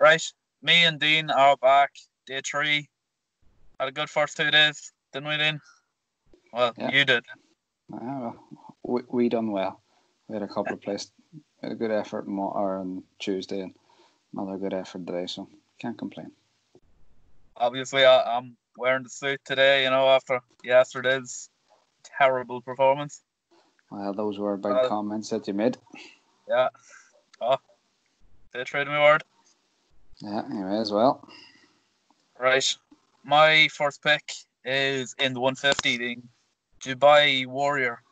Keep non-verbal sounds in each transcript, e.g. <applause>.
Right, me and Dean are back. Day three. Had a good first two days, didn't we, Dean? Well, Yeah. you did. Ah, well, we, we done well. We had a couple of plays, a good effort on, on Tuesday and another good effort today, so can't complain. Obviously, I, I'm wearing the suit today. You know, after yesterday's terrible performance. Well, those were big Well- comments that you made. Yeah. Oh, they trade me word. Yeah, anyway, as well. Right. My first pick is in the 150, the Dubai Warrior.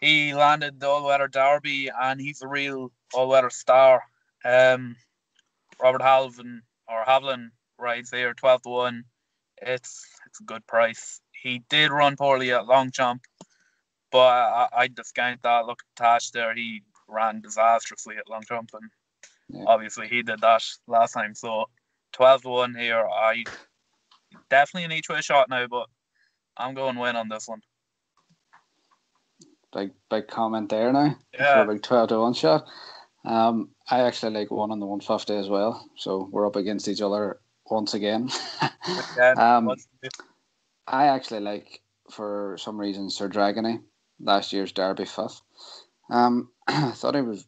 He landed the all weather derby and he's a real all weather star. Um, Robert Halvin or Havlin rides there, 12 to 1. It's it's a good price. He did run poorly at long jump, but I, I discount that. Look at Tash there. He ran disastrously at long jump and Yeah. obviously he did that last time. So 12 to 1 here. I definitely an each way shot now, but I'm going win on this one. Big big comment there now. Yeah. For a big 12 to 1 shot. Um, I actually like one on the 150 as well, so we're up against each other once again. <laughs> Um, I actually like, for some reason, Sir Dragonet, last year's Derby fifth. Um, <clears throat> I thought he was,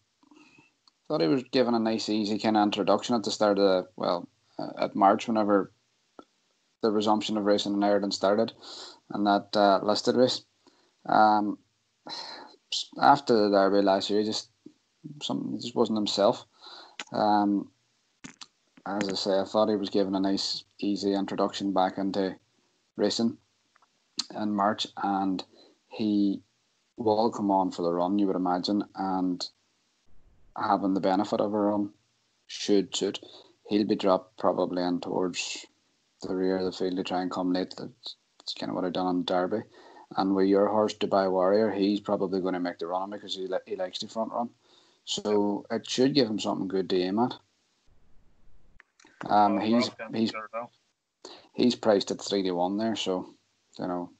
thought he was given a nice, easy kind of introduction at the start of the well, uh, at March whenever the resumption of racing in Ireland started, and that uh, listed race. Um, after the Derby last year, he just something just wasn't himself. Um, as I say, I thought he was given a nice, easy introduction back into racing in March, and he will come on for the run, you would imagine, and having the benefit of a run should suit. He'll be dropped probably in towards the rear of the field to try and come late. That's, that's kind of what I done on Derby. And with your horse, Dubai Warrior, he's probably going to make the run because he, he likes the front run. So it should give him something good to aim at. Um, he's he's he's priced at three to one there, so you know,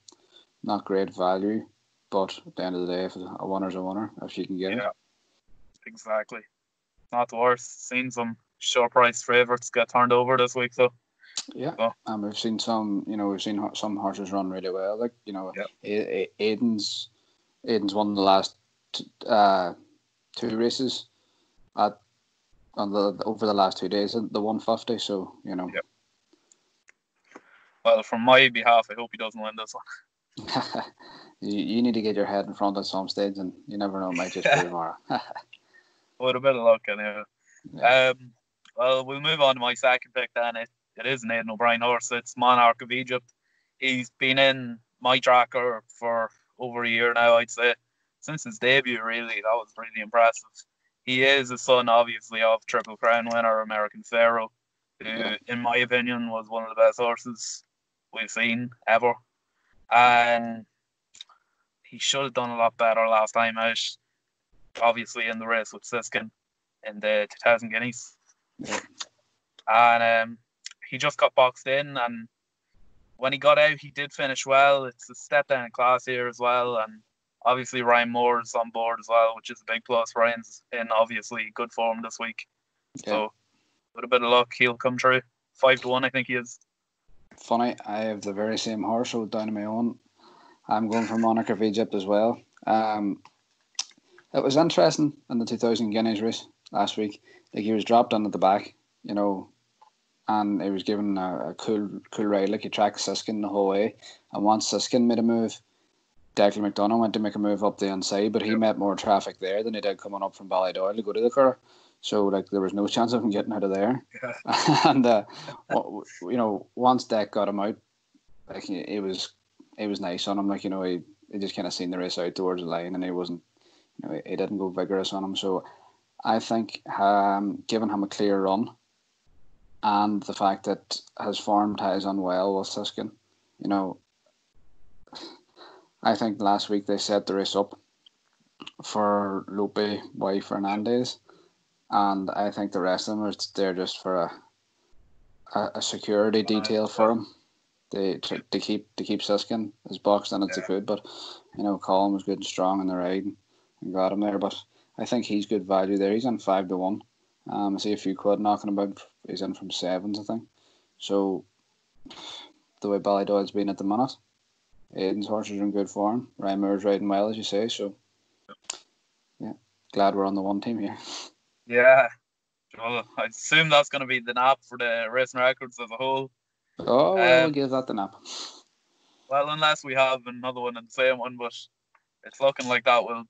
not great value, but at the end of the day, if a winner's a winner, if you can get Yeah. it. Exactly. Not the worst. Seen some short price favourites get turned over this week, so Yeah, and we've seen some, you know, we've seen some horses run really well. Like you know. A- A- Aidan's Aidan's won the last t- uh, two races at on the over the last two days, in the one fifty. So you know, Yeah. well, from my behalf, I hope he doesn't win this one. <laughs> you, you need to get your head in front at some stage, and you never know, it might just be <laughs> tomorrow. <laughs> With a bit of luck, anyway. Yeah. Um, well, we'll move on to my second pick then. It, it is an Aidan O'Brien horse. It's Monarch of Egypt. He's been in my tracker for over a year now, I'd say. Since his debut, really. That was really impressive. He is the son, obviously, of Triple Crown winner American Pharoah, who, Yeah. in my opinion, was one of the best horses we've seen ever. And he should have done a lot better last time out. Obviously, in the race with Siskin in the 2000 Guineas. And um, he just got boxed in, and when he got out, he did finish well. It's a step down in class here as well, and obviously Ryan Moore is on board as well, which is a big plus. Ryan's in obviously good form this week, so with a bit of luck, he'll come through. Five to one, I think he is. Funny, I have the very same horse, so down to my own. I'm going for Monarch of Egypt as well. Um, it was interesting in the 2000 Guineas race last week. Like he was dropped at the back, you know, and he was given a, a cool, cool ride. Like he tracked Siskin the whole way, and once Siskin made a move, Declan McDonogh went to make a move up the inside, but he met more traffic there than he did coming up from Ballydoyle to go to the car. So like there was no chance of him getting out of there. <laughs> and uh, <laughs> you know, once Deck got him out, like it was, it was nice on him. Like you know, he, he just kind of seen the race out towards the line, and he wasn't, you know, he, he didn't go vigorous on him. So I think um, giving him a clear run, and the fact that his form ties on well with Siskin, you know, I think last week they set the race up for Lope Y Fernandez, and I think the rest of them are there just for a a, a security detail for him. They to, to keep to keep Siskin as boxed in as they Yeah. could, but you know Colin was good and strong in the ride and, and got him there. But I think he's good value there. He's on five to one. Um, I see a few quid knocking about he's in from sevens, I think. So the way Ballydoyle's been at the minute, Aidan's horses are in good form. Ryan Moore's riding well, as you say. So yeah, glad we're on the one team here. Yeah, well, I assume that's going to be the nap for the racing records as a whole. Oh, well, Um, we'll give that the nap. Well, unless we have another one in the same one, but it's looking like that will.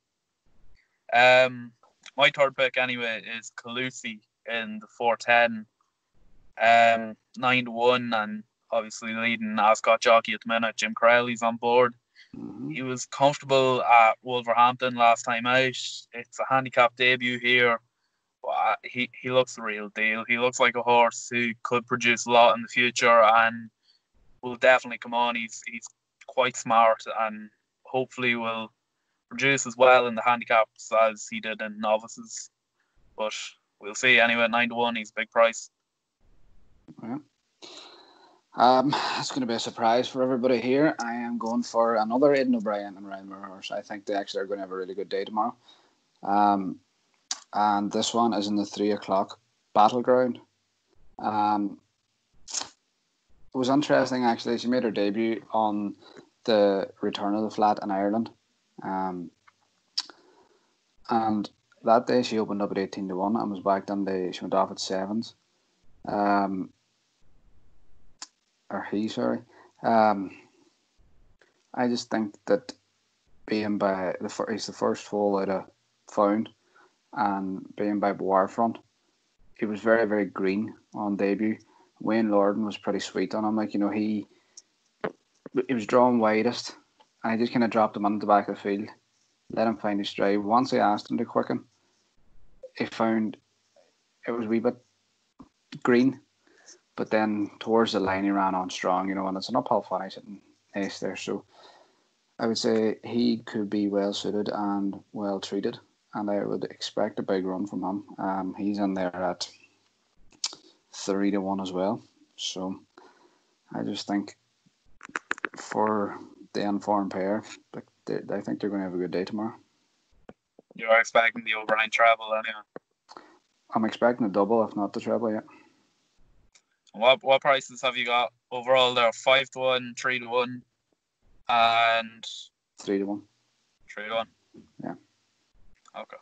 Um, my third pick anyway is Calusi in the four ten, um, nine to one, and obviously leading Ascot jockey at the minute. Jim Crowley's on board. Mhm. He was comfortable at Wolverhampton last time out. It's a handicap debut here. But uh, he, he looks the real deal. He looks like a horse who could produce a lot in the future and will definitely come on. He's he's quite smart and hopefully will produce as well in the handicaps as he did in novices. But we'll see. Anyway, nine to one, he's a big price. Um, it's going to be a surprise for everybody here. I am going for another Aidan O'Brien and Ryan Moore horse. I think they actually are going to have a really good day tomorrow. Um, and this one is in the three o'clock Battleground. Um, it was interesting actually. She made her debut on the Return of the Flat in Ireland, um, and that day she opened up at eighteen to one and was back on the. She went off at sevens. Um, or he, sorry. Um, I just think that being by the fir- he's the first fall out of Found, and being by War Front, he was very very green on debut. Wayne Lordan was pretty sweet on him, like you know he he was drawn widest, I just kind of dropped him on the back of the field, let him find his stride. Once I asked him to quicken, he found it was a wee bit green, but then towards the line he ran on strong, you know, and it's an uphill finish and nice there. So I would say he could be well suited and well treated, and I would expect a big run from him. Um, he's in there at three to one as well. So I just think for the informed pair, like they, I think they're going to have a good day tomorrow. You're expecting the O'Brien travel anyway. I'm expecting a double, if not the treble. Yeah, What what prices have you got overall? There are five to one, three to one, and three to one. three to one. Yeah. Okay.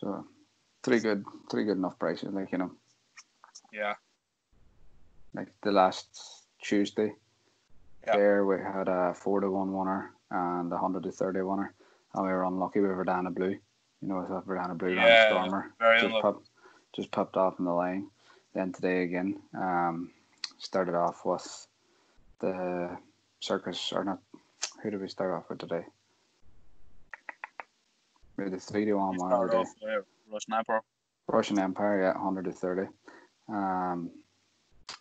So three good, three good enough prices. Like you know, Yeah. like the last Tuesday, Yeah. there we had a four to one winner and a hundred to thirty winner, and we were unlucky with Verdana Blue. You know, with Verdana Blue Yeah, Stormer just popped, just popped off in the line. Then today again, um, started off with the circus or not. Who did we start off with today? We had the three to one winner. Russian Emperor. Russian Empire, yeah, 100 to 30. Um,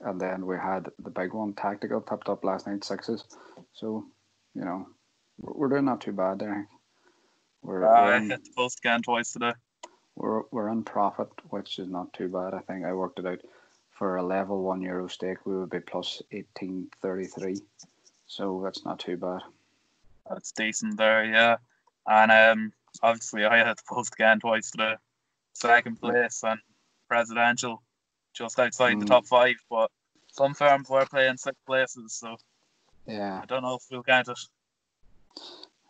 and then we had the big one, Tactical, popped up last night, sixes. So, you know, we're, doing not too bad there. We're, we're, I in, hit the post again twice today. we're, we're in profit, which is not too bad. I think I worked it out. For a level one euro stake, we would be plus 1833. So that's not too bad. That's decent there, yeah. And um, obviously I hit the post again twice today. Second place and Presidential, just outside the Mm. top five. But some firms were playing six places, so Yeah. I don't know if we'll count it.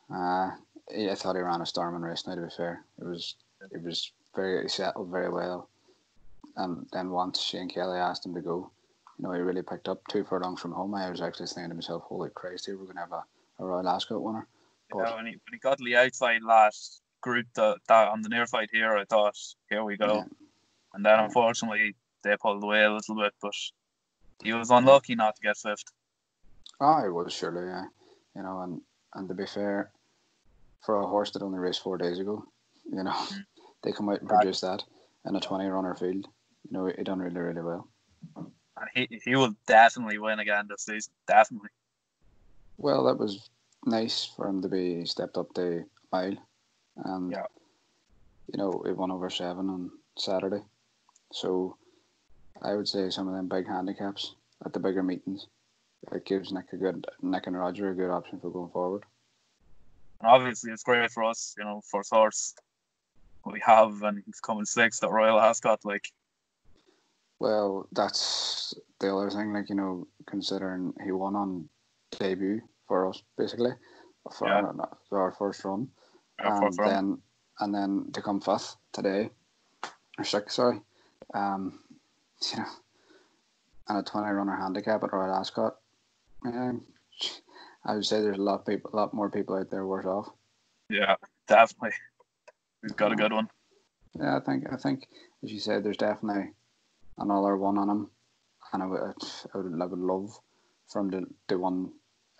Uh, yeah, I thought he ran a storming race. Now, to be fair, it was it was very he settled very well. And then once Shane Kelly asked him to go, you know, he really picked up two furlongs from home. I was actually saying to myself, "Holy Christ, here we're going to have a, a Royal Ascot winner." You But know, when he, when he got the outside last group that, that on the near side here, I thought, here we go. Yeah. And then unfortunately they pulled away a little bit, but he was unlucky not to get fifth. Ah, oh, he was surely, yeah. You know, and and to be fair, for a horse that only raced four days ago, you know, mm. <laughs> they come out and produce that in a twenty runner field. You know, he done really really well. And he, he will definitely win again this season. Definitely. Well, that was nice for him to be stepped up the mile, and Yeah. you know he won over seven on Saturday. So I would say some of them big handicaps at the bigger meetings, it gives Nick a good Nick and Roger a good option for going forward. And obviously, it's great for us, you know, for source. We have, and he's coming sixth at Royal Ascot. Like, Well, that's the other thing. Like you know, considering he won on debut for us, basically, for Yeah. our, for our first run, Our and fourth run. then and then to come fifth today, or sixth, sorry, um, you know, and a twenty runner handicap at Royal Ascot. Um, I would say there's a lot of people, a lot more people out there worse off. Yeah, definitely. We've got a good one. Yeah, I think I think as you said, there's definitely another one on him, and I would I would, I would love for him to win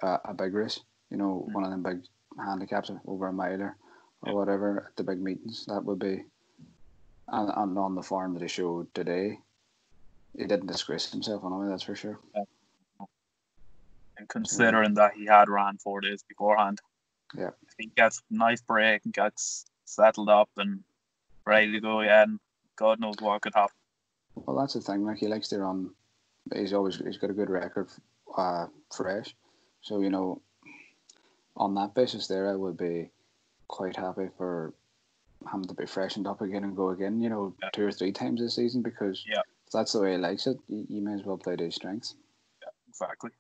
uh, a big race. You know, one of them big handicaps over a miler or Yeah. whatever at the big meetings. That would be, and, and on the form that he showed today, he didn't disgrace himself anyway. That's for sure. And considering that he had ran four days beforehand. Yeah. If he gets a nice break and gets settled up and ready to go again, God knows what could happen. Well, that's the thing. Like he likes to run. He's always he's got a good record, uh, fresh. So you know, on that basis, there I would be quite happy for him to be freshened up again and go again. You know, Yeah. two or three times this season because Yeah. If that's the way he likes it. You, may as well play to his strengths. Yeah, Exactly.